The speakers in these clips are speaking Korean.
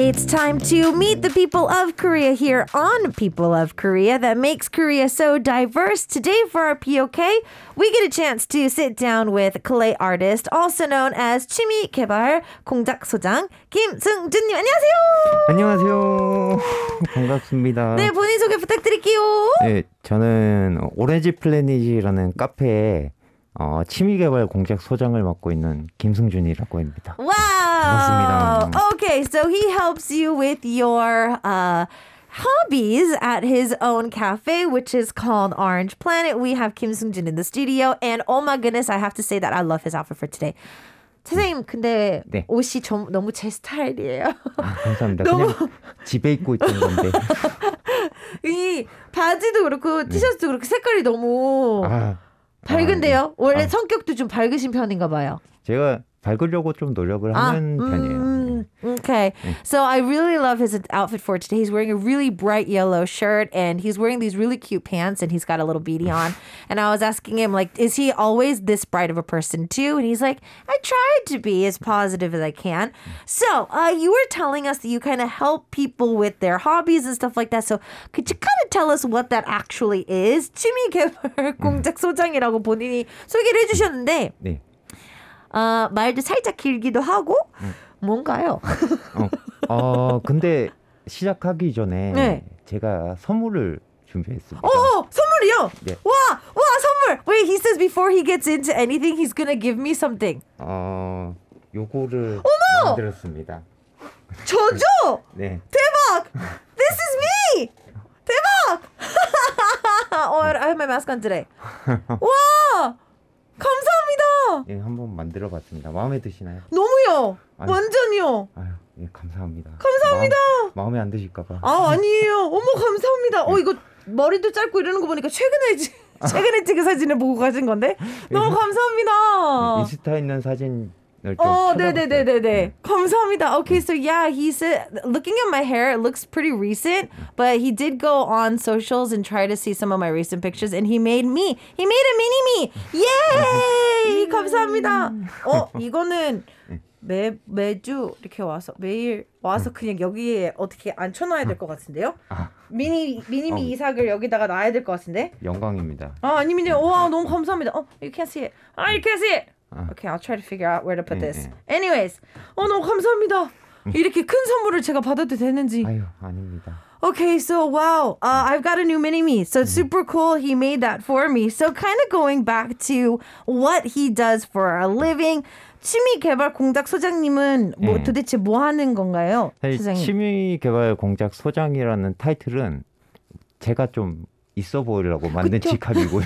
It's time to meet the people of Korea here on People of Korea that makes Korea so diverse. Today for our POK, we get a chance to sit down with clay artist, also known as 취미 개발 공작 소장 김승준님 안녕하세요. 안녕하세요. 반갑습니다. 네, 본인 소개 부탁드릴게요. 네, 저는 오렌지 플래닛이라는 카페에 어, 취미개발 공작 소장을 맡고 있는 김승준이라고 합니다. Wow. 반갑습니다. Okay, so he helps you with your uh, hobbies at his own cafe, which is called Orange Planet. We have Kim Sung-jin in the studio, and oh my goodness, I have to say that I love his outfit for today. 선생님, 근데 네. 옷이 좀 너무 제 스타일이에요. 아, 감사합니다. 너무- 집에 입고 있던 건데. 이 바지도 그렇고 티셔츠도 그렇고 색깔이 너무 아, 밝은데요? 원래 아. 성격도 좀 밝으신 편인가 봐요. 제가 밝으려고 좀 노력을 하는 편이에요. mm, Okay. So I really love his outfit for today. He's wearing a really bright yellow shirt and he's wearing these really cute pants and he's got a little beanie on. and I was asking him, like, is he always this bright of a person too? And he's like, I tried to be as positive as I can. So uh, you were telling us that you kind of help people with their hobbies and stuff like that. So could you kind of tell us what that actually is? 취미개발 공작 소장이라고 본인이 소개를 해주셨는데 네. 어, 말도 살짝 길기도 하고 뭔가요? 어, 어, 근데 시작하기 전에 네. 제가 선물을 준비했습니다. 어 선물이요? 네. 와, 와 선물. Wait, he says before he gets into anything, he's gonna give me something. 어, 요거를 만들었습니다. 저죠? 네. 대박! This is me. 대박! oh, I have my mask on today. 와, 감사합니다. 예, 한번 만들어 봤습니다. 마음에 드시나요? 너무요. 아니. 완전요. 아유, 예, 감사합니다. 감사합니다. 마음, 에안 드실까 봐. 아 아니에요. 어머 감사합니다. 어 이거 머리도 짧고 이러는 거 보니까 최근에 지- 최근에 찍은 사진을 보고 가신 건데 너무 감사합니다. 인스타 있는 사진을 좀 어. 네네네네네. 감사합니다. Okay, so yeah, he said, looking at my hair, it looks pretty recent, but he did go on socials and try to see some of my recent pictures, and he made me. He made a mini me. Yay! 감사합니다. 어, 이거는 매 매주 이렇게 와서 매일 와서 그냥 여기에 어떻게 앉혀놔야 될 것 같은데요? 아, 미니 미니미 어. 이삭을 여기다가 놔야 될 것 같은데? 영광입니다. 아 아니면요. 와 너무 감사합니다. 어, you can't see it. 아, you can't see it. 아. Okay, I'll try to figure out where to put 네, this. 네. Anyways, 어 너무 감사합니다. 이렇게 큰 선물을 제가 받아도 되는지. 아유, 아닙니다. Okay, so wow, uh, I've got a new mini me. So super cool. He made that for me. So kind of going back to what he does for a living. 취미 개발 공작 소장님은 뭐 네. 도대체 뭐 하는 건가요, 사실 소장님? 취미 개발 공작 소장이라는 타이틀은 제가 좀 있어 보이려고 만든? 직함이고요.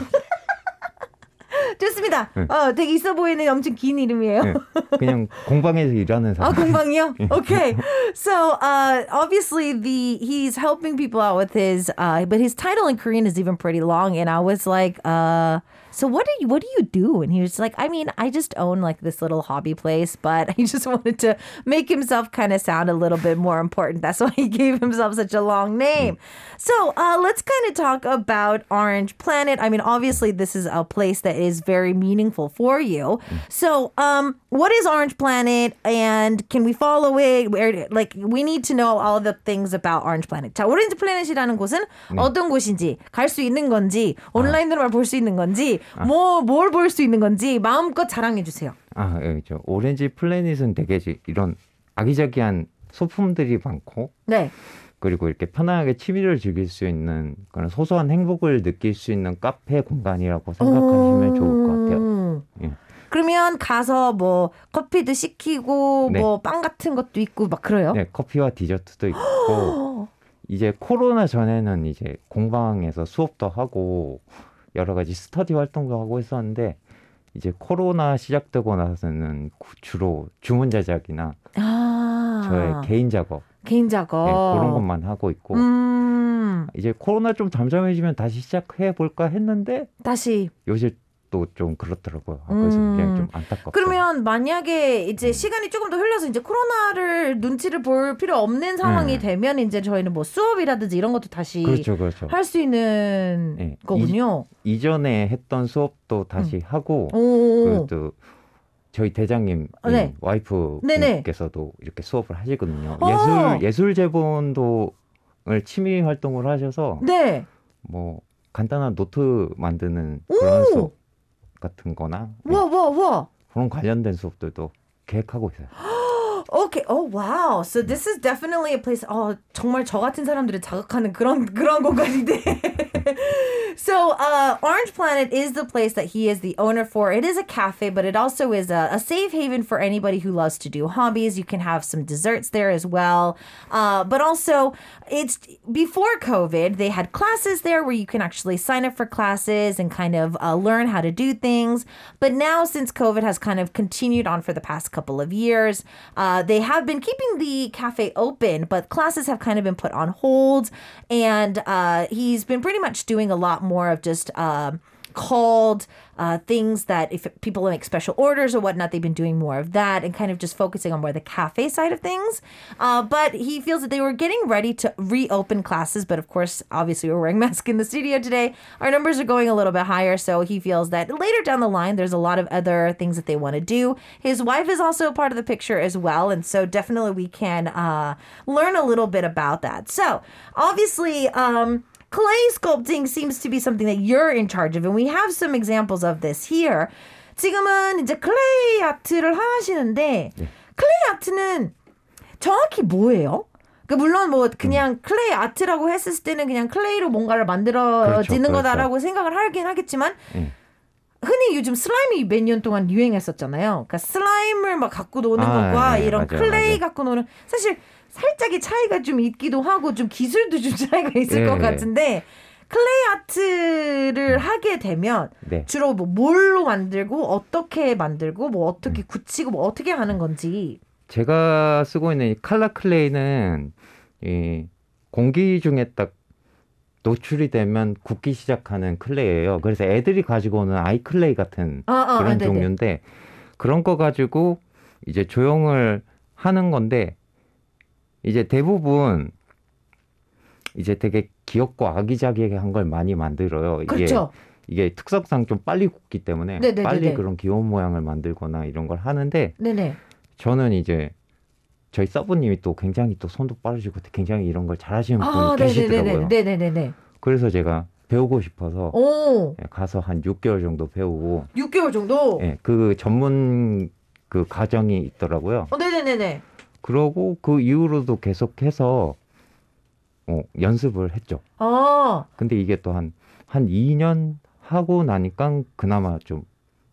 좋습니다. 어, 되게 있어 보이는 엄청 긴 이름이에요. 네, 그냥 공방에서 일하는 아, 사람. 공방이요? Okay. So, uh, obviously the he's helping people out with his uh but his title in Korean is even pretty long and I was like, uh so what do you what do you do? And he was like, I mean, I just own like this little hobby place, but he just wanted to make himself kind of sound a little bit more important. That's why he gave himself such a long name. So, uh let's kind of talk about Orange Planet. I mean, obviously this is a place that is very meaningful for you. So, um what is Orange Planet and can we follow it? Where like we need to know all the things about Orange Planet. 자, 오렌지 플래닛이라는 곳은 어떤 곳인지, 갈 수 있는 건지, 온라인으로만 볼 수 있는 건지, 뭐뭘 볼 수 있는 건지 마음껏 자랑해 주세요. 아, 예, 저 오렌지 플래닛은 되게 지- 이런 아기자기한 소품들이 많고 네. 그리고 이렇게 편안하게 취미를 즐길 수 있는 그런 소소한 행복을 느낄 수 있는 카페 공간이라고 생각하시면 좋을 것 같아요. 음. 예. 그러면 가서 뭐 커피도 시키고 네. 뭐빵 같은 것도 있고 막 그래요? 네, 커피와 디저트도 있고 이제 코로나 전에는 이제 공방에서 수업도 하고 여러 가지 스터디 활동도 하고 했었는데 이제 코로나 시작되고 나서는 구- 주로 주문 제작이나 아. 저의 개인 작업 개인 작업. 네, 그런 것만 하고 있고 음. 이제 코로나 좀 잠잠해지면 다시 시작해 볼까 했는데 다시 요새 또좀 그렇더라고요. 아, 그래서 음. 그냥 좀 안타깝고. 그러면 만약에 이제 시간이 조금 더 흘러서 이제 코로나를 눈치를 볼 필요 없는 상황이 음. 되면 이제 저희는 뭐 수업이라든지 이런 것도 다시 그렇죠, 그렇죠. 할 수 있는 네. 거군요. 이 전에 했던 수업도 다시 하고 오. 그리고 또 저희 대장님 어, 네. 와이프께서도 이렇게 수업을 하시거든요. 어. 예술 예술 제본도를 취미 활동을 하셔서 네. 뭐 간단한 노트 만드는 그런 오! 수업 같은 거나 네, 와, 와, 와. 그런 관련된 수업들도 계획하고 있어요. Okay. Oh wow. So this is definitely a place. 어 정말 저 같은 사람들을 자극하는 그런 그런 공간인데. so uh, Orange Planet is the place that he is the owner for. It is a cafe, but it also is a, a safe haven for anybody who loves to do hobbies. You can have some desserts there as well. Uh, but also, it's before COVID. They had classes there where you can actually sign up for classes and kind of uh, learn how to do things. But now, since COVID has kind of continued on for the past couple of years, uh, they have been keeping the cafe open, but classes have kind of been put on hold. And uh, he's been pretty much doing a lot more of just. um called uh, things that if people make special orders or whatnot, they've been doing more of that and kind of just focusing on more the cafe side of things. Uh, but he feels that they were getting ready to reopen classes. But of course, obviously, we're wearing masks in the studio today. Our numbers are going a little bit higher. So he feels that later down the line, there's a lot of other things that they want to do. His wife is also a part of the picture as well. And so definitely we can uh, learn a little bit about that. So obviously, um, clay sculpting seems to be something that you're in charge of, and we have some examples of this here. 지금은 이제 클레이 아트를 하시는데 클레이 아트는 정확히 뭐예요? 그 물론 뭐 그냥 clay art라고 했을 때는 그냥 clay로 뭔가를 만들어지는 그렇죠, 거다라고 생각을 하긴 하겠지만 예. 흔히 요즘 slime이 몇 년 동안 유행했었잖아요. 그러니까 slime을 막 갖고 노는 아, 것과 네, 이런 맞아요, clay 맞아요. 갖고 노는 사실 살짝의 차이가 좀 있기도 하고 좀 기술도 좀 차이가 있을 예, 것 예. 같은데 clay art를 하게 되면 네. 주로 뭐 뭘로 만들고 어떻게 만들고 뭐 어떻게 굳히고 뭐 어떻게 하는 건지 제가 쓰고 있는 이 칼라 클레이는 이 공기 중에 딱 노출이 되면 굳기 시작하는 clay예요. 그래서 애들이 가지고 오는 아이 클레이 같은 아, 아, 그런 아. 종류인데 그런 거 가지고 이제 조형을 하는 건데 이제 대부분 이제 되게 귀엽고 아기자기하게 한걸 많이 만들어요. 이게 그렇죠. 이게 특성상 좀 빨리 굳기 때문에 네네네네. 빨리 그런 귀여운 모양을 만들거나 이런 걸 하는데 네네. 저는 이제 저희 서브님이 또 굉장히 또 손도 빠르시고 굉장히 이런 걸 잘하시는 분이 아, 계시더라고요. 네네네. 네네네. 그래서 제가 배우고 싶어서 오, 예, 가서 한 6개월 정도 배우고 6개월 정도. 예, 그 전문 그 과정이 있더라고요. 어, 네네네네. 그러고 그 이후로도 계속해서 어, 연습을 했죠. 아, 근데 이게 또 한 한 2년 하고 나니까 그나마 좀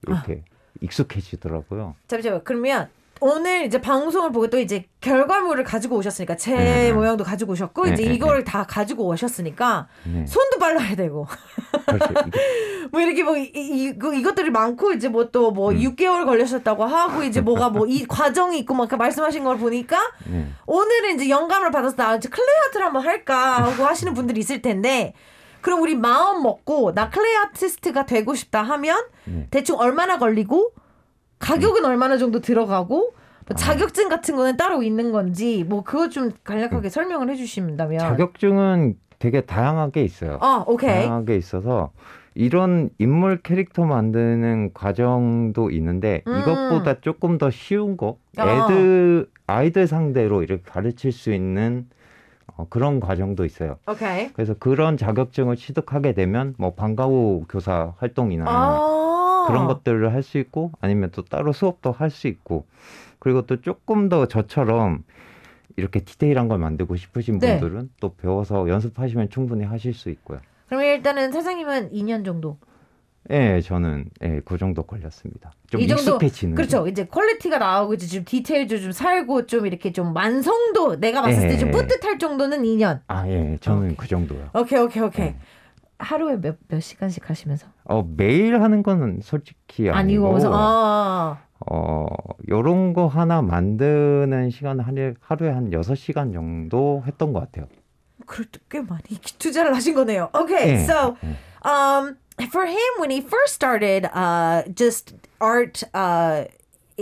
이렇게 익숙해지더라고요. 잠시만요. 그러면 오늘 이제 방송을 보고 또 이제 결과물을 가지고 오셨으니까 제 네. 모양도 가지고 오셨고 네, 이제 네, 이걸 다 가지고 오셨으니까 네. 손도 빨라야 되고 그렇죠. 뭐 이렇게 뭐 이, 이, 이거- 이것들이 많고 이제 뭐 또뭐 음. 6개월 걸리셨다고 하고 이제 뭐가 뭐 이 과정이 있고 막 말씀하신 걸 보니까 네. 오늘은 이제 영감을 받아서 나 이제 클레이 아트를 한번 할까 하고 하시는 분들이 있을 텐데 그럼 우리 마음 먹고 나 clay artist가 되고 싶다 하면 네. 대충 얼마나 걸리고 가격은 얼마나 정도 들어가고 아. 뭐 자격증 같은 거는 따로 있는 건지 뭐 그거 좀 간략하게 설명을 해주신다면 자격증은 되게 다양하게 있어요. 아 오케이 다양하게 있어서 이런 인물 캐릭터 만드는 과정도 있는데 음. 이것보다 조금 더 쉬운 거 아. 애들 아이들 상대로 이렇게 가르칠 수 있는 어, 그런 과정도 있어요. 오케이 그래서 그런 자격증을 취득하게 되면 뭐 방과후 교사 활동이나 아 그런 것들을 할 수 있고 아니면 또 따로 수업도 할 수 있고 그리고 또 조금 더 저처럼 이렇게 디테일한 걸 만들고 싶으신 네. 분들은 또 배워서 연습하시면 충분히 하실 수 있고요. 그러면 일단은 사장님은 2년 정도 예, 저는 예, 그 정도 걸렸습니다. 좀 이 정도 익숙해지는. 그렇죠. 이제 quality가 나오고 이제 좀 디테일도 좀 살고 좀 이렇게 좀 완성도 내가 봤을 때좀 예. 뿌듯할 정도는 2년. 아, 예, 저는 오케이. 그 정도요. 오케이 오케이 오케이. 네. 하루에 몇 몇 시간씩 하시면서 어, 매일 하는 거는 솔직히 아니고, 아니고 아 어, 요런 거 하나 만드는 시간 한 하루에 한 6시간 정도 했던 것 같아요. 그래도 꽤 많이 투자를 하신 거네요. Okay, 예, so 예. um, for him when he first started uh, just art uh,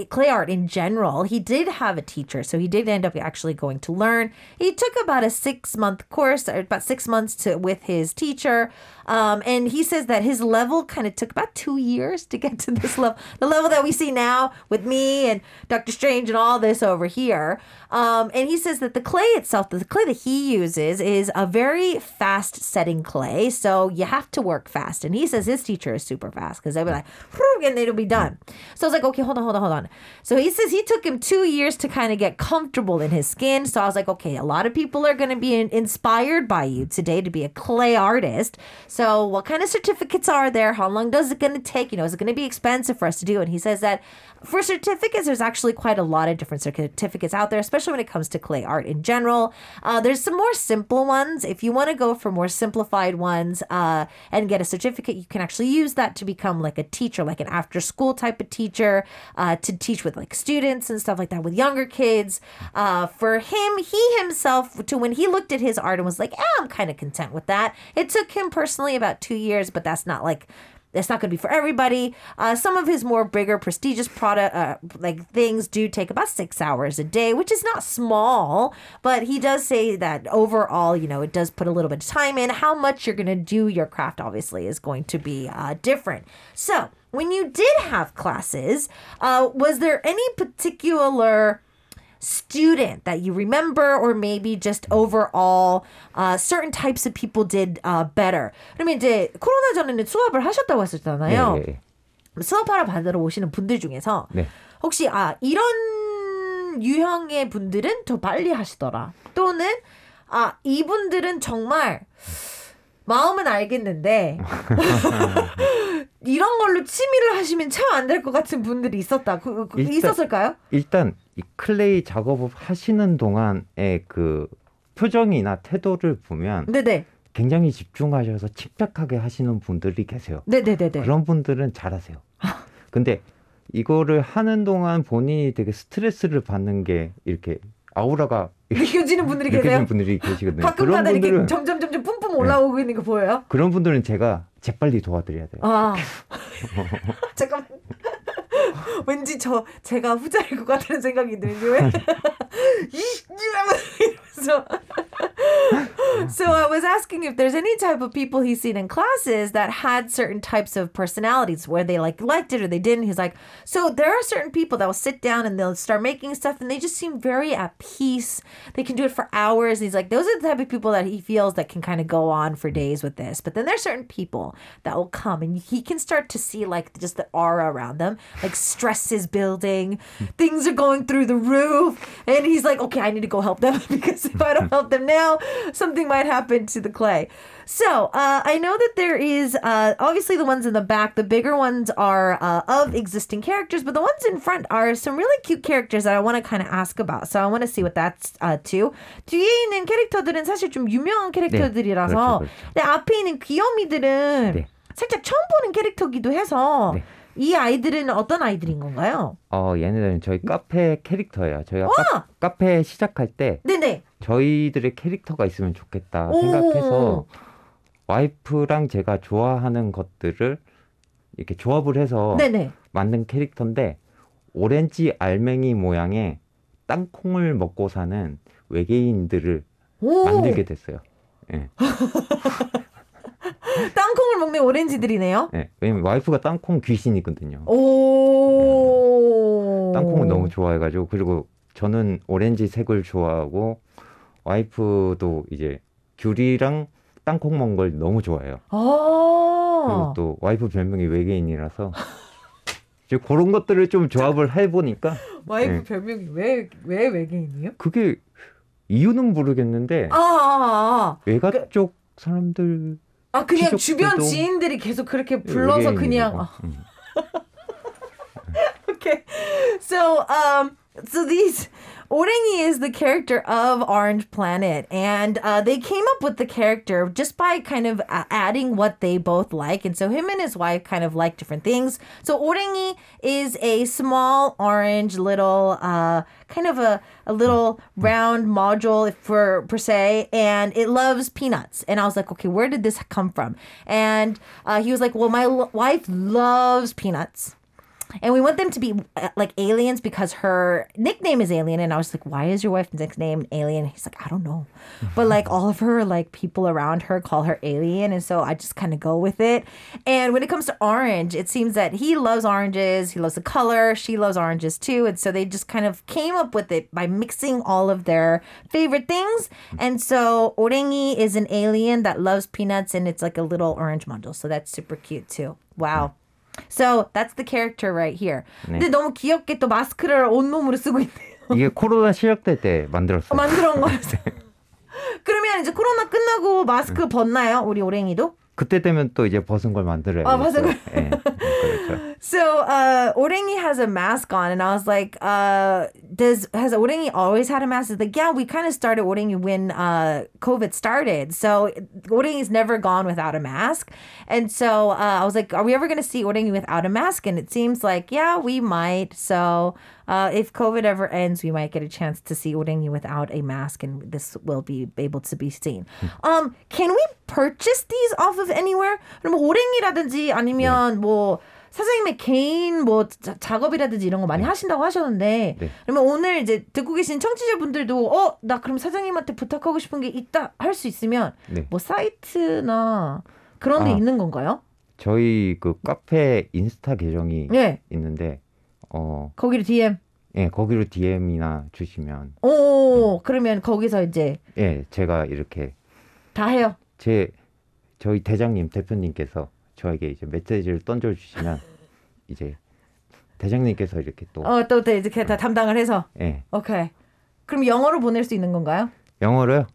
clay art in general, he did have a teacher, so he did end up actually going to learn. He took about a six month course, about six months to with his teacher. Um, and he says that his level kind of took about two years to get to this level, the level that we see now with me and Doctor Strange and all this over here. Um, and he says that the clay itself, the clay that he uses, is a very fast setting clay. So you have to work fast. And he says his teacher is super fast because they'll be like, and it'll be done. So I was like, okay, hold on, hold on, hold on. So he says he took him two years to kind of get comfortable in his skin. So I was like, okay, a lot of people are going to be in- inspired by you today to be a clay artist. So what kind of certificates are there? How long does it going to take? You know, is it going to be expensive for us to do? And he says that for certificates, there's actually quite a lot of different certificates out there, especially when it comes to clay art in general. Uh, there's some more simple ones. If you want to go for more simplified ones uh, and get a certificate, you can actually use that to become like a teacher, like an after school type of teacher, uh, to teach with like students and stuff like that with younger kids. Uh, for him, he himself, to when he looked at his art and was like, eh, I'm kind of content with that. It took him personally about two years, but that's not like it's not going to be for everybody. Uh, some of his more bigger, prestigious product uh, like things do take about six hours a day, which is not small. But he does say that overall, you know, it does put a little bit of time in. How much you're going to do your craft, obviously, is going to be uh, different. So when you did have classes, uh, was there any particular student that you remember, or maybe just overall uh, certain types of people did uh, better. 그러면 이제 코로나 전에는 수업을 하셨다고 하셨잖아요. 네, 네. 수업하러 받으러 오시는 분들 중에서 네. 혹시 아 이런 유형의 분들은 더 빨리 하시더라. 또는 아 이분들은 정말 마음은 알겠는데 이런 걸로 취미를 하시면 참 안 될 것 같은 분들이 있었다. 그, 그, 일단- 있었을까요? 일단 이 클레이 작업을 하시는 동안의 그 표정이나 태도를 보면 네네. 굉장히 집중하셔서 침착하게 하시는 분들이 계세요. 네네네네. 그런 분들은 잘하세요. 근데 이거를 하는 동안 본인이 되게 스트레스를 받는 게 이렇게 아우라가 느껴지는 분들이 계세요? 느껴지는 분들이 계시거든요. 가끔가다 이렇게 점점 점점 뿜뿜 올라오고 있는 거 보여요? 그런 분들은 제가 재빨리 도와드려야 돼요. 아 잠깐만 왠지 저 제가 후자일 것 같다는 생각이 들지 왜? 이러면서 So I was asking if there's any type of people he's seen in classes that had certain types of personalities where they like liked it or they didn't. He's like, so there are certain people that will sit down and they'll start making stuff and they just seem very at peace. They can do it for hours. And he's like, those are the type of people that he feels that can kind of go on for days with this. But then there's certain people that will come and he can start to see like just the aura around them, like stress is building, hmm. things are going through the roof, and he's like, okay, I need to go help them because if I don't help them now, something might happen to the clay. So uh, I know that there is uh, obviously the ones in the back, the bigger ones are uh, of existing characters, but the ones in front are some really cute characters that I want to kind of ask about. So I want to see what that's uh, too. 뒤에 있는 캐릭터들은 사실 좀 유명한 캐릭터들이라서 그렇죠, 그렇죠. 근데 앞에 있는 귀요미들은 네. 살짝 처음 보는 캐릭터기도 해서 네. 이 아이들은 어떤 아이들인 건가요? 어, 얘네들은 저희 카페 캐릭터예요. 저희가 와! 카, 카페 시작할 때 네네. 저희들의 캐릭터가 있으면 좋겠다 오. 생각해서 와이프랑 제가 좋아하는 것들을 이렇게 조합을 해서 네네. 만든 캐릭터인데 오렌지 알맹이 모양의 땅콩을 먹고 사는 외계인들을 오. 만들게 됐어요. 예. 땅콩을 먹는 오렌지들이네요. 예. 왜냐면 와이프가 땅콩 귀신이거든요. 오. 땅콩을 너무 좋아해가지고 그리고 저는 오렌지 색을 좋아하고 와이프도 이제 귤이랑 땅콩 먹는 걸 너무 좋아해요. 아. 그리고 또 와이프 별명이 외계인이라서 이제 그런 것들을 좀 조합을 해보니까 와이프 네. 별명이 왜 왜 외계인이에요? 그게 이유는 모르겠는데 아, 아, 아. 외가 쪽 사람들 아 그냥 주변 지인들이 계속 그렇게 불러서. 그냥 아, 음. okay. So, um, so these Orengi is the character of Orange Planet, and uh, they came up with the character just by kind of uh, adding what they both like, and so him and his wife kind of like different things. So Orengi is a small orange little, uh, kind of a a little round module for per se, and it loves peanuts. And I was like, okay, where did this come from? And uh, he was like, well, my wife loves peanuts. And we want them to be uh, like aliens because her nickname is Alien. And I was like, why is your wife's nickname Alien? He's like, I don't know, but like all of her like people around her call her Alien, and so I just kind of go with it. And when it comes to orange, it seems that he loves oranges. He loves the color. She loves oranges too, and so they just kind of came up with it by mixing all of their favorite things. And so Orengi is an alien that loves peanuts, and it's like a little orange model. So that's super cute too. Wow. So that's the character right here. 근데 너무 귀엽게 또 마스크를 온몸으로 쓰고 있네요. 이게 코로나 시작될 때 만들었어요. 만들어 온 거였어. 그러면 이제 코로나 끝나고 마스크 벗나요? 우리 오랭이도? 그때 되면 또 이제 벗은 걸 만들어야 아, 벗은 걸. 예, 그렇죠. So uh Orengi has a mask on and I was like, uh does has Orengi always had a mask? It's like, yeah, we kind of started Orengi when uh COVID started. So Orengi's never gone without a mask. And so uh, I was like, are we ever gonna see Orengi without a mask? And it seems like, yeah, we might. So uh, if COVID ever ends, we might get a chance to see Orengi without a mask, and this will be able to be seen. Um, can we purchase these off of anywhere? 그럼 오랭이라든지 아니면 뭐 사장님의 개인 뭐 자- 작업이라든지 이런 거 많이 하신다고 하셨는데 네. 그러면 오늘 이제 듣고 계신 청취자분들도 어 나 그럼 사장님한테 부탁하고 싶은 게 있다 할 수 있으면 네. 뭐 사이트나 그런 데 아. 있는 건가요? 저희 그 카페 인스타 계정이 네 있는데 어, 거기를 DM 예, 거기로 DM이나 주시면 오 그러면 거기서 이제 예, 제가 이렇게 다 해요. 제 저희 대장님 대표님께서 저에게 이제 메시지를 던져 주시면 이제 대장님께서 이렇게 또 어또 이렇게 다 담당을 해서 예, 오케이. 그럼 영어로 보낼 수 있는 건가요? 영어로요.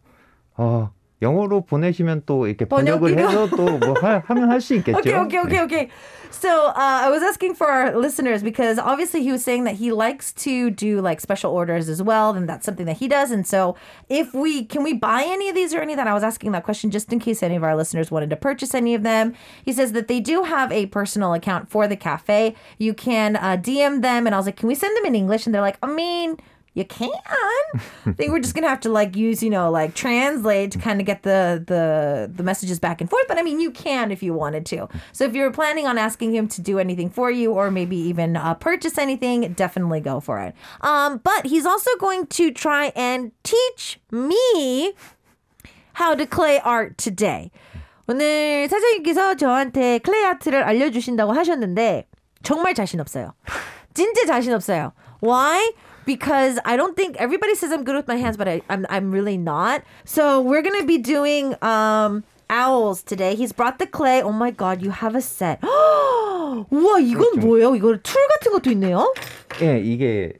어, 영어로 보내시면 또 이렇게 번역을 번역기가? 해서 또 뭐 하면 할 수 있겠죠. Okay, okay, okay, 네. okay. So uh, I was asking for our listeners because obviously he was saying that he likes to do like special orders as well, and that's something that he does. And so if we can we buy any of these or any of that, I was asking that question just in case any of our listeners wanted to purchase any of them. He says that they do have a personal account for the cafe. You can uh, DM them, and I was like, can we send them in English? And they're like, I mean. You can. I think we're just gonna have to like use, you know, like translate to kind of get the the the messages back and forth. But I mean, you can if you wanted to. So if you're planning on asking him to do anything for you, or maybe even uh, purchase anything, definitely go for it. Um, but he's also going to try and teach me how to clay art today. 오늘 사장님께서 저한테 클레이 아트를 알려주신다고 하셨는데 정말 자신 없어요. 진짜 자신 없어요. Why? Because I don't think everybody says I'm good with my hands, but I, I'm I'm really not. So we're gonna be doing um owls today. He's brought the clay. Oh my god, you have a set. 우와 이건 뭐예요? 이거 툴 같은 것도 있네요. 예, 이게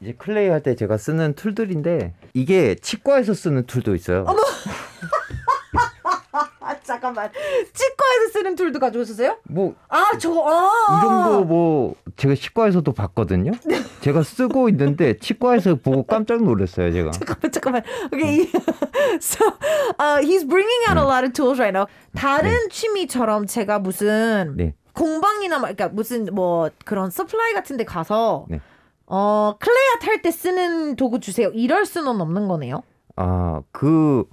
이제 클레이 할 때 제가 쓰는 툴들인데 이게 치과에서 쓰는 툴도 있어요. 아 잠깐만. 치과에서 쓰는 tool도 가져오셨어요? 뭐 아 저거 아. 이런 거뭐 제가 치과에서도 봤거든요. 제가 쓰고 있는데 치과에서 보고 깜짝 놀랐어요, 제가. 잠깐만 잠깐만. Okay. so uh, he's bringing out a lot of tools right now. 다른 취미처럼 제가 무슨 네. 공방이나 막 그러니까 무슨 뭐 그런 supply 같은 데 가서 네. 어 clay art 할때 쓰는 도구 주세요. 이럴 수는 없는 거네요. 아, 그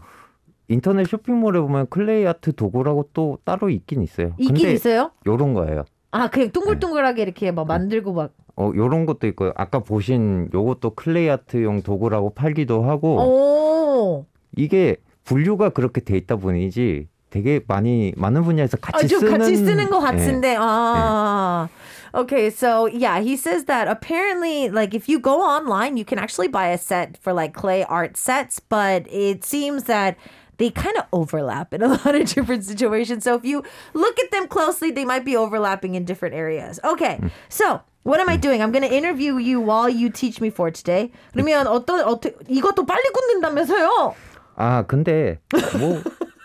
인터넷 쇼핑몰에 보면 clay art 도구라고 또 따로 있긴 있어요. 있긴 있어요? 요런 거예요. 아 그냥 동글동글하게 이렇게 막 만들고 막 어, 요런 것도 있고요. 아까 보신 요것도 clay art용 도구라고 팔기도 하고 오. 이게 분류가 그렇게 돼 있다 보니지 되게 많이 많은 분야에서 같이 아, 좀 쓰는 같이 쓰는 것 예. 같은데. 아. Okay, so yeah, he says that apparently, like, if you go online, you can actually buy a set for like clay art sets, but it seems that they kind of overlap in a lot of different situations. So if you look at them closely, they might be overlapping in different areas. Okay, so. What am I doing? I'm going to interview you while you teach me for today. 그러면 어떤 어떻게 이것도 빨리 굳는다면서요? 아, 근데 뭐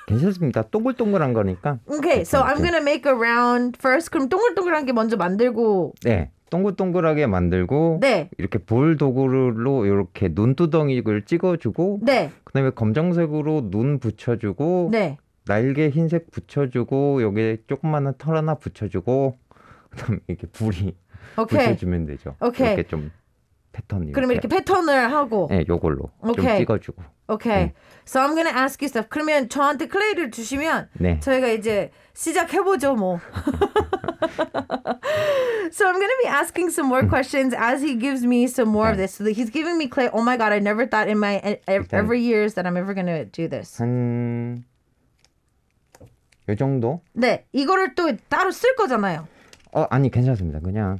괜찮습니다. 동글동글한 거니까. Okay, so I'm gonna make a round first. 그럼 동글동글한 게 먼저 만들고. 네. 동글동글하게 만들고 네. 이렇게 볼 도구로 이렇게 눈두덩이를 찍어주고 네, 그다음에 검정색으로 눈 붙여주고 네. 날개 흰색 붙여주고 여기에 조그마한 털 하나 붙여주고 그다음에 이렇게 불이 오케이. 붙여주면 되죠. 오케이. 이렇게 좀 패턴이. 그럼 이렇게 패턴을 하고. 네, 요걸로 좀 오케이. 찍어주고. Okay. So I'm gonna ask you stuff. 그러면 저한테 클레이를 주시면 네. 저희가 이제 시작해 보죠 뭐. So I'm gonna be asking some more questions as he gives me some more of this. So he's giving me clay. Oh my god, I never thought in my e- e- every years that I'm ever gonna do this. 한, 요 정도? 네, 이거를 또 따로 쓸 거잖아요. 어, 아니, 괜찮습니다. 그냥,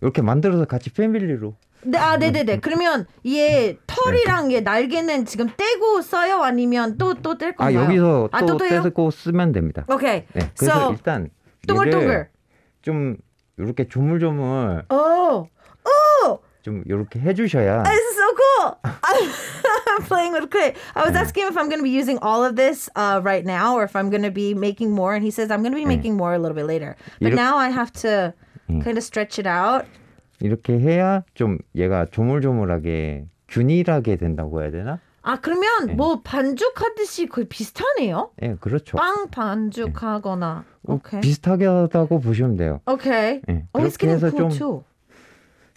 이렇게 만들어서 같이 패밀리로. 네, 아, 네네네. 그러면 얘 털이랑 얘 날개는 지금 떼고 써요? 아니면 또 또뗄 아, 건가요? 여기서 아, 또 또? 떼고 쓰면 됩니다. 오케이. 네. 그래서 So, 일단, 동글동글. 좀, 이렇게 조물조물 오, 오, 좀 이렇게 해주셔야. this is so cool. I'm playing with clay. I was asking if I'm going to be using all of this uh, right now or if I'm going to be making more. And he says I'm going to be making more a little bit later. But now I have to kind of stretch it out. 이렇게 해야 좀 얘가 조물조물하게 균일하게 된다고 해야 되나? 아, 그러면 뭐 반죽하듯이 거의 비슷하네요? 예, 그렇죠. 빵 반죽하거나. 어, 오케이. 비슷하게 하다고 보시면 돼요. Okay. 예, Oh, it's getting cool 좀 too.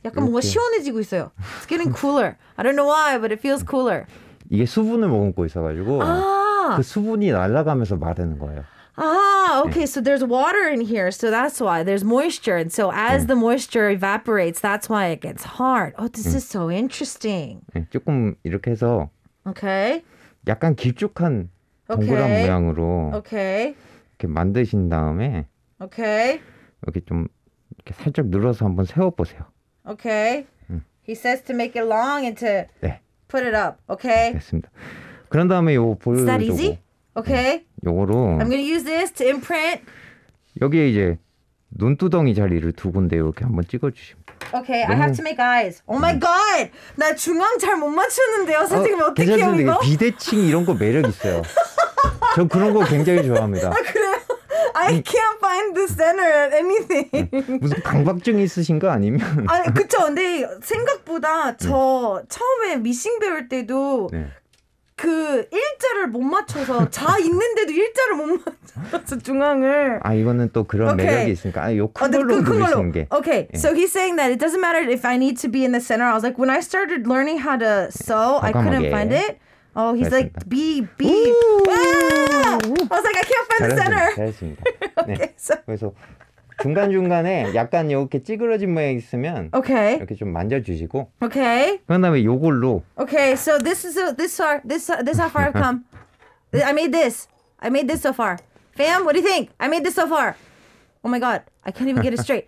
약간 뭔가. 시원해지고 있어요. It's getting cooler. I don't know why, but it feels cooler. 이게 수분을 머금고 있어가지고 아, 그 수분이 날아가면서 마르는 거예요. ah, okay. So there's water in here, so that's why there's moisture, and so as the moisture evaporates, that's why it gets hard. Oh, this is so interesting. 예, 조금 이렇게 해서 Okay, 약간 길쭉한 동그란 오케이. 모양으로 okay, 이렇게 만드신 다음에 okay, 여기 좀 이렇게 살짝 눌러서 한번 세워보세요. okay. He says to make it long and to 네, put it up. Okay, 됐습니다. 그런 다음에 요 is that 볼요거 easy? Okay, 요거로 I'm gonna use this to imprint. 여기에 이제 눈두덩이 자리를 두 군데 이렇게 한번 찍어주시면. Okay, I have to make eyes. Oh my god! 나 중앙 잘 못 맞추는데요. 선생님 어, 떻게 해요. 이거? 비대칭 이런 거 매력 있어요. 전 그런 거 굉장히 좋아합니다. 그래요? I can't find the center at anything. 무슨 강박증 있으신 거 아니면 아니 그쵸. 근데 생각보다 저 처음에 미싱 배울 때도 네. 그 일자를 못 맞춰서 자 있는데도 일자를 못 맞춰서 중앙을. 아 이거는 또 그런 오케이. 매력이 있으니까 아, 어, 요큰 네, 걸로. 누르시는 게 Okay, so he's saying that it doesn't matter if I need to be in the center. I was like, when I started learning how to sew, I couldn't find it. Oh, he's like, be. Ah! I was like, I can't find the center. 잘했습니다. 네. Okay, so 그래서 중간 중간에 약간 이렇게 찌그러진 모양 있으면 okay, 이렇게 좀 만져주시고 okay, 그런 다음에 요걸로 okay. So this is this far, this this how far I've come. I made this. I made this so far. Fam, what do you think? I made this so far. Oh my god, I can't even get it straight.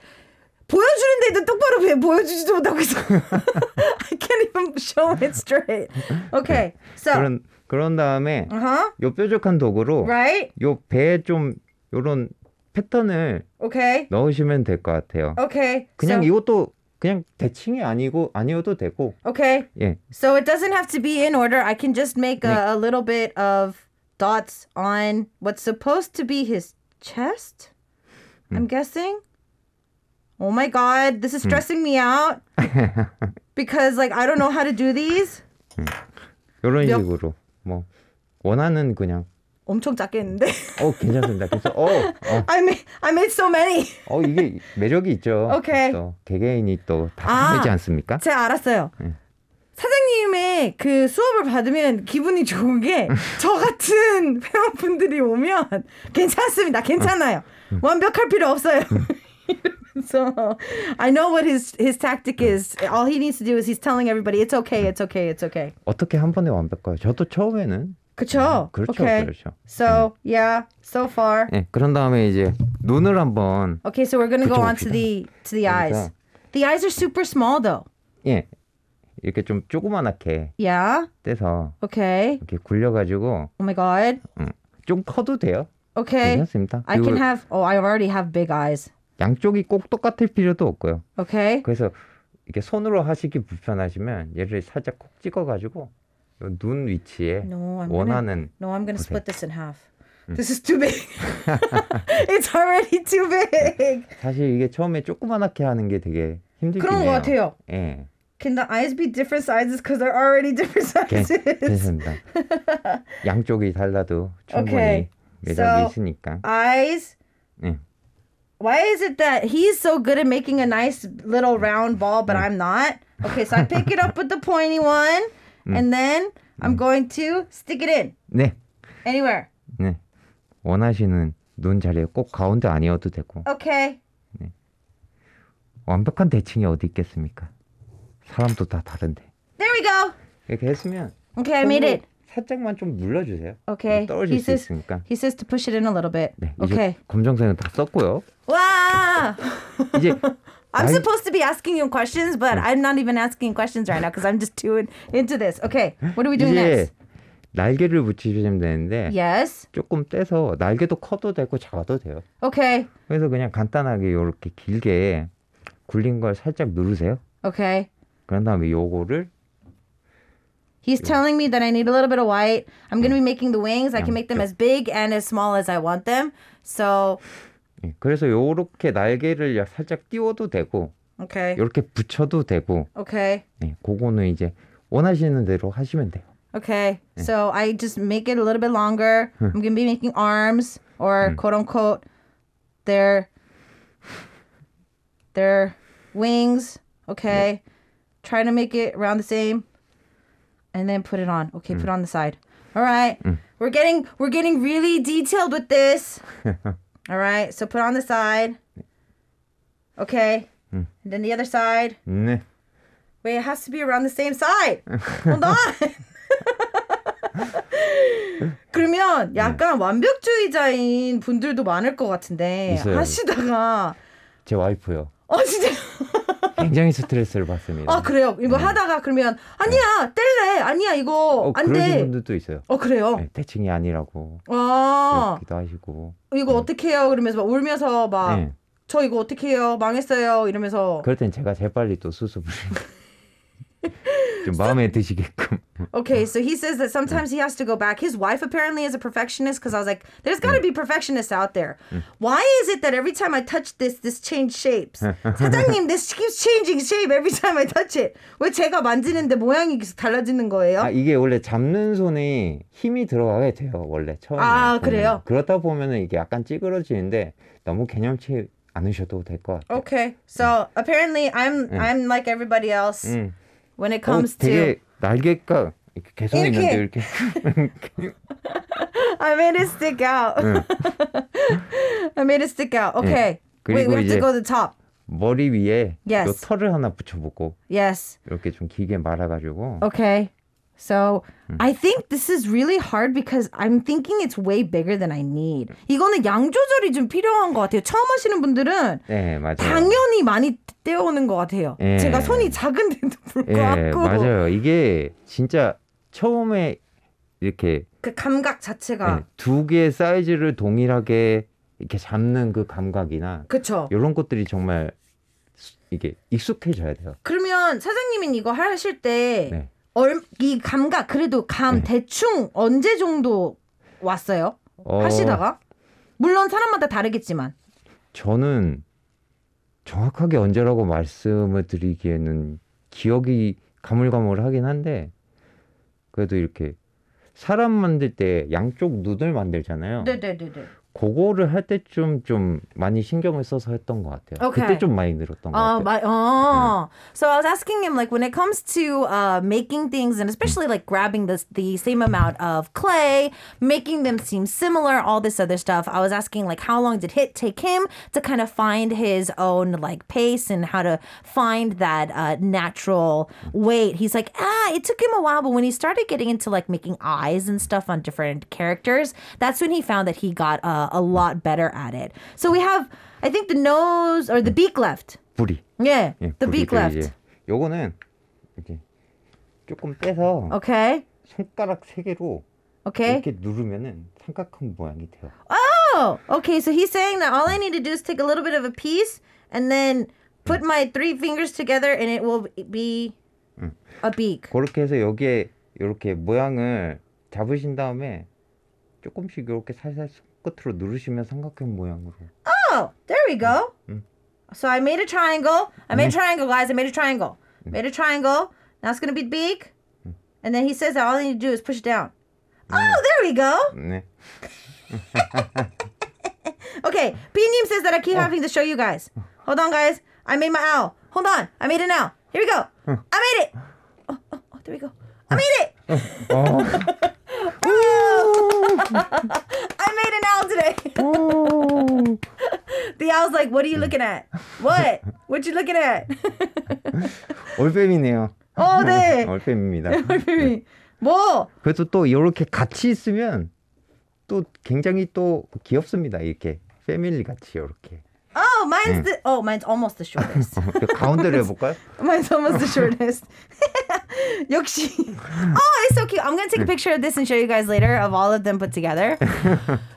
보여주는데도 똑바로 보- 보여주지도 못하고 있어. I can't even show it straight. Okay, so 그런 그런 다음에 uh huh, 요 뾰족한 도구로 right? 요 배에 좀 요런 패턴을 Okay, 넣으시면 될 것 같아요. okay. 그냥 so, 이것도 그냥 대칭이 아니고 아니어도 되고 okay. 예 So it doesn't have to be in order. I can just make a, a little bit of dots on what's supposed to be his chest. I'm guessing. Oh my god, this is stressing me out because like I don't know how to do these. 요런 몇- 식으로 뭐 원하는 그냥 엄청 작게 했는데. 어 괜찮습니다. 그래서 어, 어, I made I made so many. 어 이게 매력이 있죠. 오케이. 또 개개인이 또다 아. 다르지 않습니까? 제가 알았어요. 사장님의 그 수업을 받으면 기분이 좋은 게 저 같은 회원분들이 오면 괜찮습니다. 괜찮아요. 완벽할 필요 없어요. so I know what his his tactic is. All he needs to do is he's telling everybody it's okay, it's okay, it's okay. 어떻게 한 번에 완벽해요? 저도 처음에는 그쵸? 그렇죠, okay. 그렇죠. So yeah, so far. 예, 그런 다음에 이제 눈을 한번 Okay, so we're gonna go on to the to the eyes. The eyes are super small though. 예 이렇게 좀 조그만하게 Yeah. 떼서 Okay. 이렇게 굴려가지고 Oh my god. 좀 커도 돼요. Okay. 괜찮습니다. I can have. Oh, I already have big eyes. 양쪽이 꼭 똑같을 필요도 없고요. Okay. 그래서 이렇게 손으로 하시기 불편하시면 얘를 살짝 콕 찍어가지고 요 눈 위치에 No, I'm gonna. 원하는 No, I'm gonna 보세요. split this in half. This is too big. it's already too big. 사실 이게 처음에 조그만하게 하는 게 되게 힘들긴 그런 것 해요. 같아요. 예, Can the eyes be different sizes because they're already different 괜- sizes? 괜찮습니다. 양쪽이 달라도 충분히 오케이. 매력이 So- 있으니까. eyes. 예. Why is it that he's so good at making a nice little round ball, but I'm not? Okay, so I pick it up with the pointy one, and then I'm going to stick it in 네, anywhere. 네. 원하시는 눈 자리에 꼭 가운데 아니어도 되고. Okay. 완벽한 대칭이 어디 있겠습니까? 사람도 다 다른데. There we go. 이렇게 했으면 Okay, I made it. 살짝만 좀 눌러주세요. Okay. 떨어질 He 수 says 있으니까. he says to push it in a little bit. 네, 이제 Okay. 검정색은 다 썼고요. Wow. 이제 I'm 날- supposed to be asking you questions, but I'm not even asking questions right now because I'm just too in, into this. Okay. What are we doing 이제 next? 날개를 붙이시면 되는데 Yes. 조금 떼서 날개도 커도 되고 작아도 돼요. Okay. 그래서 그냥 간단하게 이렇게 길게 굴린 걸 살짝 누르세요. Okay. 그런 다음에 요거를 He's telling me that I need a little bit of white. I'm going to be making the wings. I can Yeah, make them sure. as big and as small as I want them. So, 예, 그래서 요렇게 날개를 살짝 띄워도 되고 okay. 이렇게 붙여도 되고 Okay. 예, 그거는 이제 원하시는 대로 하시면 돼요. Okay. So I just make it a little bit longer. I'm to be making arms or quote unquote their their wings. Okay. Try to make it around the same and then put it on. Okay, put it on the side. All right. We're getting we're getting really detailed with this. All right. So put on the side. Okay. And then the other side. 네. Wait, it has to be around the same side. Hold on. 그러면 약간 완벽주의자인 분들도 많을 것 같은데 있어요. 하시다가 제 와이프요. 어 진짜 굉장히 스트레스를 받습니다. 아 그래요? 이거 하다가 그러면 아니야 뗄래 아니야 이거. 어, 그러신 안돼. 분들도 있어요. 어 그래요? 네, 대칭이 아니라고 아. 이러기도 하시고. 이거 어떻게 해요? 그러면서 막 울면서 막 네. 저 이거 어떻게 해요? 망했어요? 이러면서. 그럴 땐 제가 재빨리 또 수습을 좀 마음에 드시게끔. Okay, so he says that sometimes he has to go back. His wife apparently is a perfectionist because I was like, there's got to be perfectionists out there. Why is it that every time I touch this, this change shapes? 사장님, this keeps changing shape every time I touch it. 왜 제가 만지는데 모양이 계속 달라지는 거예요? 아 이게 원래 잡는 손에 힘이 들어가야 돼요 원래 처음에. 아, 보면. 그래요? 그렇다 보면은 이게 약간 찌그러지는데 너무 개념치 않으셔도 될 것 같아요. Okay, so apparently I'm I'm like everybody else 음. When it 어, comes to. 되게 날개가 이렇게 개성 이렇게. 있는데 이렇게 I made it stick out. I made it stick out. Okay. Wait, we have to go to the top. 머리 위에 Yes. 요 털을 하나 붙여보고 Yes. 이렇게 좀 길게 말아가지고 Okay. So I think this is really hard because I'm thinking it's way bigger than I need. 이거는 양 조절이 좀 필요한 것 같아요. 처음 하시는 분들은 네 맞아요. 당연히 많이 떼어오는 것 같아요. 예. 제가 손이 작은데도 예 불구하고 맞아요. 이게 진짜 처음에 이렇게 그 감각 자체가 예, 두 개의 사이즈를 동일하게 이렇게 잡는 그 감각이나 그쵸. 이런 것들이 정말 수- 이게 익숙해져야 돼요. 그러면 사장님은 이거 하실 때 네. 얼, 이 감각 그래도 감 대충 언제 정도 왔어요? 어, 하시다가 물론 사람마다 다르겠지만 저는 정확하게 언제라고 말씀을 드리기에는 기억이 가물가물하긴 한데 그래도 이렇게 사람 만들 때 양쪽 눈을 만들잖아요. 네네네네. 그거를 할 때쯤 좀 많이 신경을 써서 했던 것 같아요. Okay. 그때 좀 많이 늘었던 것 Oh, 같아요. my, oh. So I was asking him, like, when it comes to uh, making things, and especially like grabbing this the same amount of clay, making them seem similar, all this other stuff. I was asking, like, how long did it take him to kind of find his own like pace and how to find that uh, natural weight? He's like, ah, it took him a while, but when he started getting into like making eyes and stuff on different characters, that's when he found that he got uh, a lot better at it. So we have, I think, the nose or the beak left. 뿌리. Yeah, 예, the beak 뿌리를 left. 이제 요거는 이렇게 조금 떼서 Okay, 손가락 세 개로 okay. 이렇게 누르면은 삼각형 모양이 돼요. Oh, okay. So he's saying that all I need to do is take a little bit of a piece and then put my three fingers together, and it will be a beak. 그렇게 해서 여기에 이렇게 모양을 잡으신 다음에 조금씩 이렇게 살살 손 끝으로 누르시면 삼각형 모양으로. Oh, there we go. So I made a triangle. I made a triangle, guys. I made a triangle. Made a triangle. Now it's gonna be the beak, and then he says that all I need to do is push it down. Oh, there we go. 네. Okay, P-Neem says that I keep having to show you guys. Hold on, guys. I made my owl. Hold on. I made it now. Here we go. I made it. Oh, oh, oh, there we go. I made it. 어. Made an owl today. the owl's like, what are you looking at? What? What you looking at? 올빼미네요. 어, 네. 올빼미입니다. 얼핏 뭐? 그래도 또 이렇게 같이 있으면 또 굉장히 또 귀엽습니다. 이렇게 패밀리 같이 이렇게. Oh, mine's the oh, mine's almost the shortest. 가운데로 해볼까요? mine's almost the shortest. 역시. Oh, it's so cute. I'm gonna take a picture of this and show you guys later of all of them put together.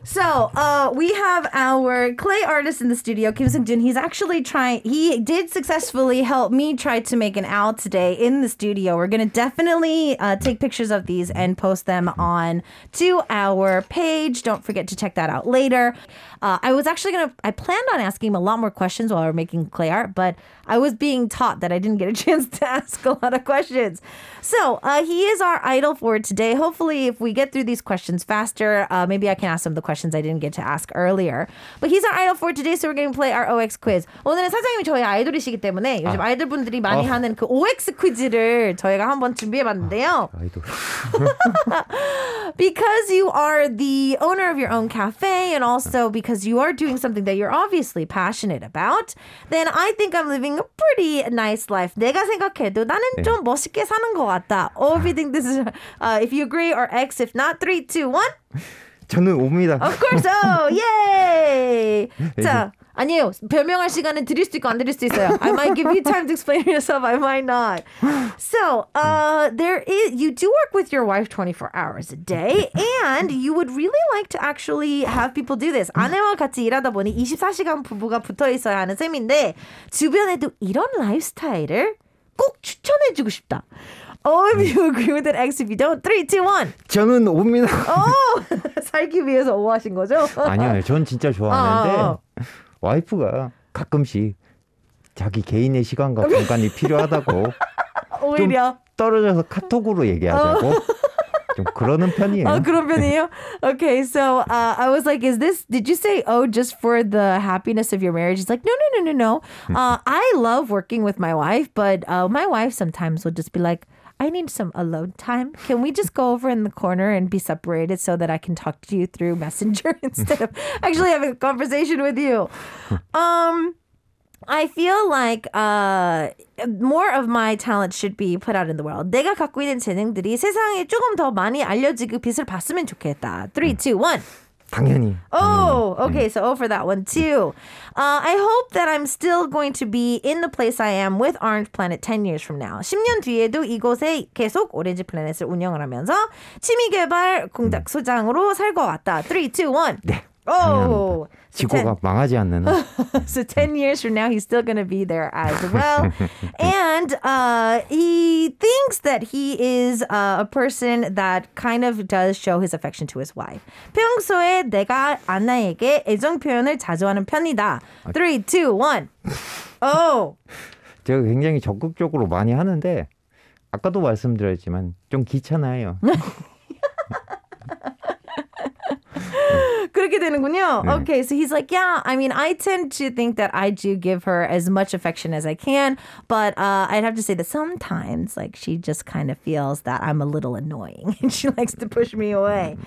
so, uh, we have our clay artist in the studio, Kim Sung Jin. He's actually trying. He did successfully help me try to make an owl today in the studio. We're gonna definitely uh, take pictures of these and post them on to our page. Don't forget to check that out later. Uh, I was actually gonna. I planned on asking him a lot more questions while we are making clay art, but I was being taught that I didn't get a chance to ask a lot of questions. So uh, he is our idol for today. Hopefully, if we get through these questions faster, uh, maybe I can ask some of the questions I didn't get to ask earlier. But he's our idol for today, so we're going to play our OX quiz. 오늘은 사장님이 저희 아이돌이시기 때문에 요즘 아이돌 분들이 많이 어. 하는 그 OX 퀴즈를 저희가 한번 준비해봤는데요. 아이돌. because you are the owner of your own cafe and also because you are doing something that you're obviously passionate about, then I think I'm living a pretty nice life. 내가 생각해도 나는 네. 좀 멋있게 사는 것 같다. Or if you think this is, uh, if you agree or X, if not, three, two, one. 저는 옵니다. Of course, oh, yay! 자, 아니에요. 변명할 시간은 드릴 수 있고 안 드릴 수 있어요. I might give you time to explain yourself. I might not. So, uh, there is you do work with your wife 24 hours a day, and you would really like to actually have people do this. 아내와 같이 일하다 보니 24시간 부부가 붙어 있어야 하는 셈인데 주변에도 이런 라이프스타일을 꼭 추천해주고 싶다. Oh, if you agree with it, X. If you don't, three, two, one. 저는 옵니다. 어, 살기 위해서 오하신 거죠? 아니요, 전 진짜 좋아하는데 어. 와이프가 가끔씩 자기 개인의 시간과 공간이 필요하다고 오히려 떨어져서 카톡으로 얘기하자고 좀 그러는 편이에요. 어 그런 편이에요. Okay, so uh, I was like, is this? Did you say oh just for the happiness of your marriage? He's like, no, no, no, no, no. Uh, I love working with my wife, but uh, my wife sometimes will just be like. I need some alone time. Can we just go over in the corner and be separated so that I can talk to you through Messenger instead of actually having a conversation with you? Um, I feel like uh, more of my talent should be put out in the world. 내가 갖고 있는 재능들이 세상에 조금 더 많이 알려지고 빛을 봤으면 좋겠다. Three, two, one. 당연히. Oh, okay. So, oh, for that one too. Uh, I hope that I'm still going to be in the place I am with Orange Planet 10 years from now. 10년 뒤에도 이곳에 계속 오렌지 플래닛을 운영을 하면서 취미 개발 공작 소장으로 살것 같다. 3, 2, 1. 네. Oh, so 10 지구가 망하지 않는 한. so 10 years from now, he's still going to be there as well. and uh, he thinks that he is uh, a person that kind of does show his affection to his wife. 평소에 내가 안나에게 애정 표현을 자주 하는 편이다. 3, 2, 1. Oh. 제가 굉장히 적극적으로 많이 하는데 아까도 말씀드렸지만 좀 귀찮아요. 그렇게 되는군요. 네. Okay, so he's like, yeah, I mean, I tend to think that I do give her as much affection as I can, but uh, I'd have to say that sometimes, like, she just kind of feels that I'm a little annoying and she likes to push me away.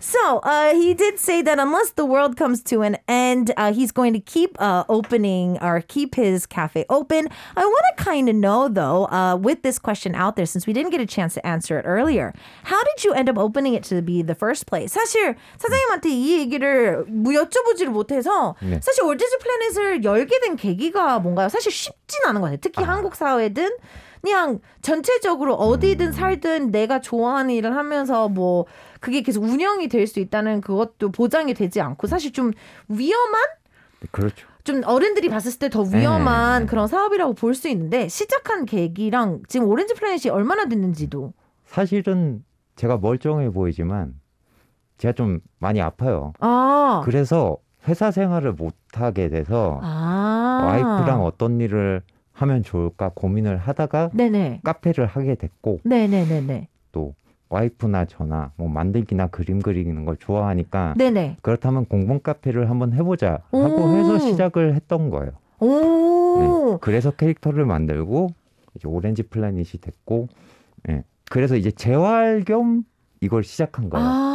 So uh, he did say that unless the world comes to an end, uh, he's going to keep uh, opening or keep his cafe open. I want to kind of know, though, uh, with this question out there, since we didn't get a chance to answer it earlier, how did you end up opening it to be the first place? 사실 사장님한테 이 얘기를 뭐 여쭤보지를 못해서 네. 사실 올디즈 플래닛을 열게 된 계기가 뭔가요? 사실 쉽진 않은 것 같아요. 특히 한국 사회든 그냥 전체적으로 어디든 살든 내가 좋아하는 일을 하면서 뭐 그게 계속 운영이 될 수 있다는 그것도 보장이 되지 않고 사실 좀 위험한 그렇죠. 좀 어른들이 봤을 때 더 위험한 네. 그런 사업이라고 볼 수 있는데 시작한 계기랑 지금 오렌지 플래닛이 얼마나 됐는지도 사실은 제가 멀쩡해 보이지만 제가 좀 많이 아파요. 아 그래서 회사 생활을 못 하게 돼서 아. 와이프랑 어떤 일을 하면 좋을까 고민을 하다가 네네 카페를 하게 됐고 네네네네 또 와이프나 저나 뭐 만들기나 그림 그리는 걸 좋아하니까 네네 그렇다면 공본 카페를 한번 해보자 하고 오. 해서 시작을 했던 거예요. 오 그래서 캐릭터를 만들고 이제 오렌지 플래닛이 됐고, 예. 그래서 이제 재활 겸 이걸 시작한 거예요. 아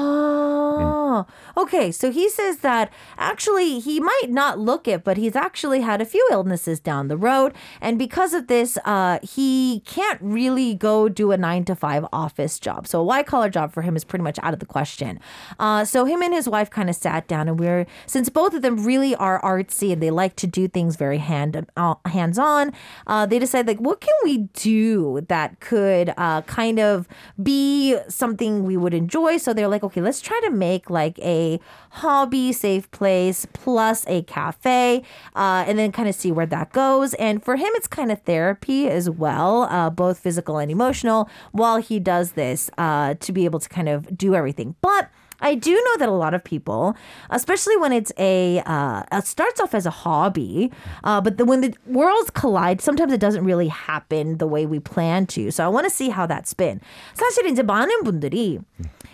Oh, okay. So he says that actually he might not look it, but he's actually had a few illnesses down the road. And because of this, uh, he can't really go do a nine to five office job. So a white collar job for him is pretty much out of the question. Uh, so him and his wife kind of sat down and we're, since both of them really are artsy and they like to do things very hand, uh, hands on, uh, they decided like, what can we do that could uh, kind of be something we would enjoy? So they're like, okay, let's try to make like a hobby safe place plus a cafe uh, and then kind of see where that goes. And for him, it's kind of therapy as well, uh, both physical and emotional, while he does this uh, to be able to kind of do everything. But I do know that a lot of people, especially when it's a, uh, it starts off as a hobby, uh, but the, when the worlds collide, sometimes it doesn't really happen the way we plan to. So I want to see how that's been. 사실 이제 많은 분들이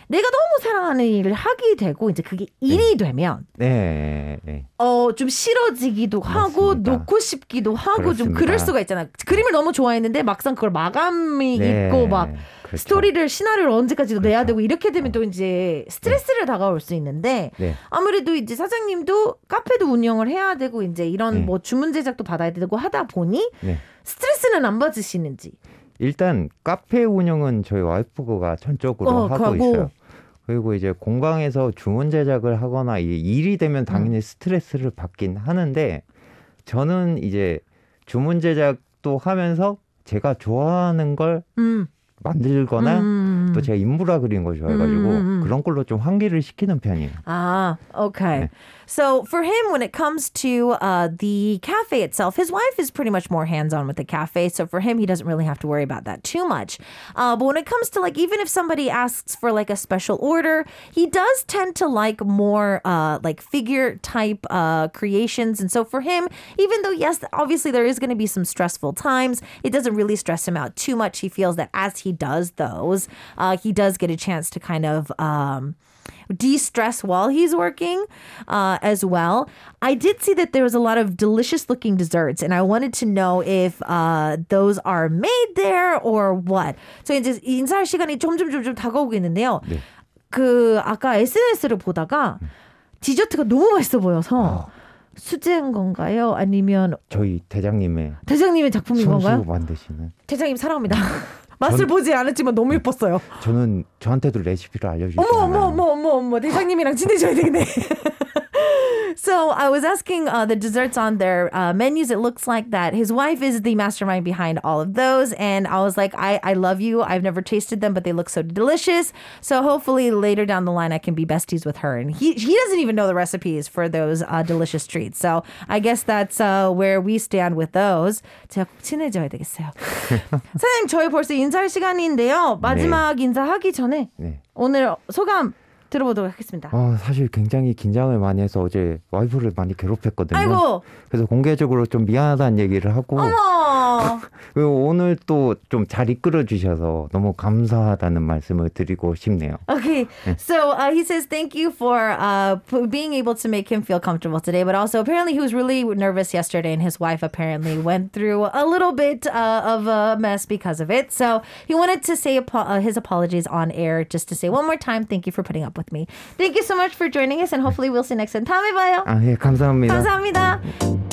내가 너무 사랑하는 일을 하게 되고 이제 그게 일이 되면 네, 네. 어 좀 싫어지기도 하고 맞습니다. 놓고 싶기도 하고 좀 그렇습니다. 그럴 수가 있잖아. 그림을 너무 좋아했는데 막상 그걸 마감이 네, 있고 막 그렇죠. 스토리를 시나리오를 언제까지도 내야 그렇죠. 되고 이렇게 되면 또 이제 스트레스를 다가올 수 있는데 네. 아무래도 이제 사장님도 카페도 운영을 해야 되고 이제 이런 네. 뭐 주문 제작도 받아야 되고 하다 보니 네. 스트레스는 안 받으시는지. 일단 카페 운영은 저희 와이프가 전적으로 어, 하고 하고. 있어요. 그리고 이제 공방에서 주문 제작을 하거나 이 일이 되면 당연히 스트레스를 받긴 하는데 저는 이제 주문 제작도 하면서 제가 좋아하는 걸 음. 만들거나 음. 또 제가 인물화 그리는 걸 좋아해가지고 음, 음, 음. 그런 걸로 좀 환기를 시키는 편이에요. Ah, okay. 네. So for him, when it comes to uh, the cafe itself, his wife is pretty much more hands on with the cafe. So for him, he doesn't really have to worry about that too much. Uh, but when it comes to like, even if somebody asks for like a special order, he does tend to like more uh, like figure type uh, creations. And so for him, even though, yes, obviously there is going to be some stressful times, it doesn't really stress him out too much. He feels that as he does those, uh, he does get a chance to kind of. Um, de-stress while he's working uh, as well. I did see that there was a lot of delicious looking desserts, and I wanted to know if uh, those are made there or what. So 이제 인사할 시간이 점점 점점 다가오고 있는데요. 네. 그 아까 SNS를 보다가 디저트가 너무 맛있어 보여서 수제인 건가요? 아니면 저희 대장님의 대장님의 작품인 건가요? 만드시는 대장님 사랑합니다. 맛을 보지 않았지만 너무 예뻤어요. 저는 저한테도 레시피를 알려주시고 어머 어머 어머 어머 어머 대장님이랑 친해져야 되겠네. So I was asking uh, the desserts on their uh, menus. It looks like that his wife is the mastermind behind all of those, and I was like, I, I love you. I've never tasted them, but they look so delicious. So hopefully later down the line, I can be besties with her. And he he doesn't even know the recipes for those uh, delicious treats. So I guess that's uh, where we stand with those. 제가 꼭 친해져야 되겠어요. 사장님 저희 벌써 인사할 시간인데요. 마지막 인사하기 전에 네. 오늘 소감 들어보도록 하겠습니다. 어, 사실 굉장히 긴장을 많이 해서 어제 와이프를 많이 괴롭혔거든요. 아이고, 그래서 공개적으로 좀 미안하다는 얘기를 하고 어머. 그리고 오늘 또 좀 잘 이끌어 주셔서 너무 감사하다는 말씀을 드리고 싶네요. Okay, so uh, he says thank you for uh, p- being able to make him feel comfortable today, but also apparently he was really nervous yesterday, and his wife apparently went through a little bit uh, of a mess because of it. So he wanted to say apo- uh, his apologies on air, just to say one more time, thank you for putting up with me. Thank you so much for joining us, and hopefully we'll see you next time. 다음에 봐요. 아, 예, 감사합니다. 감사합니다.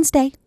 Wednesday.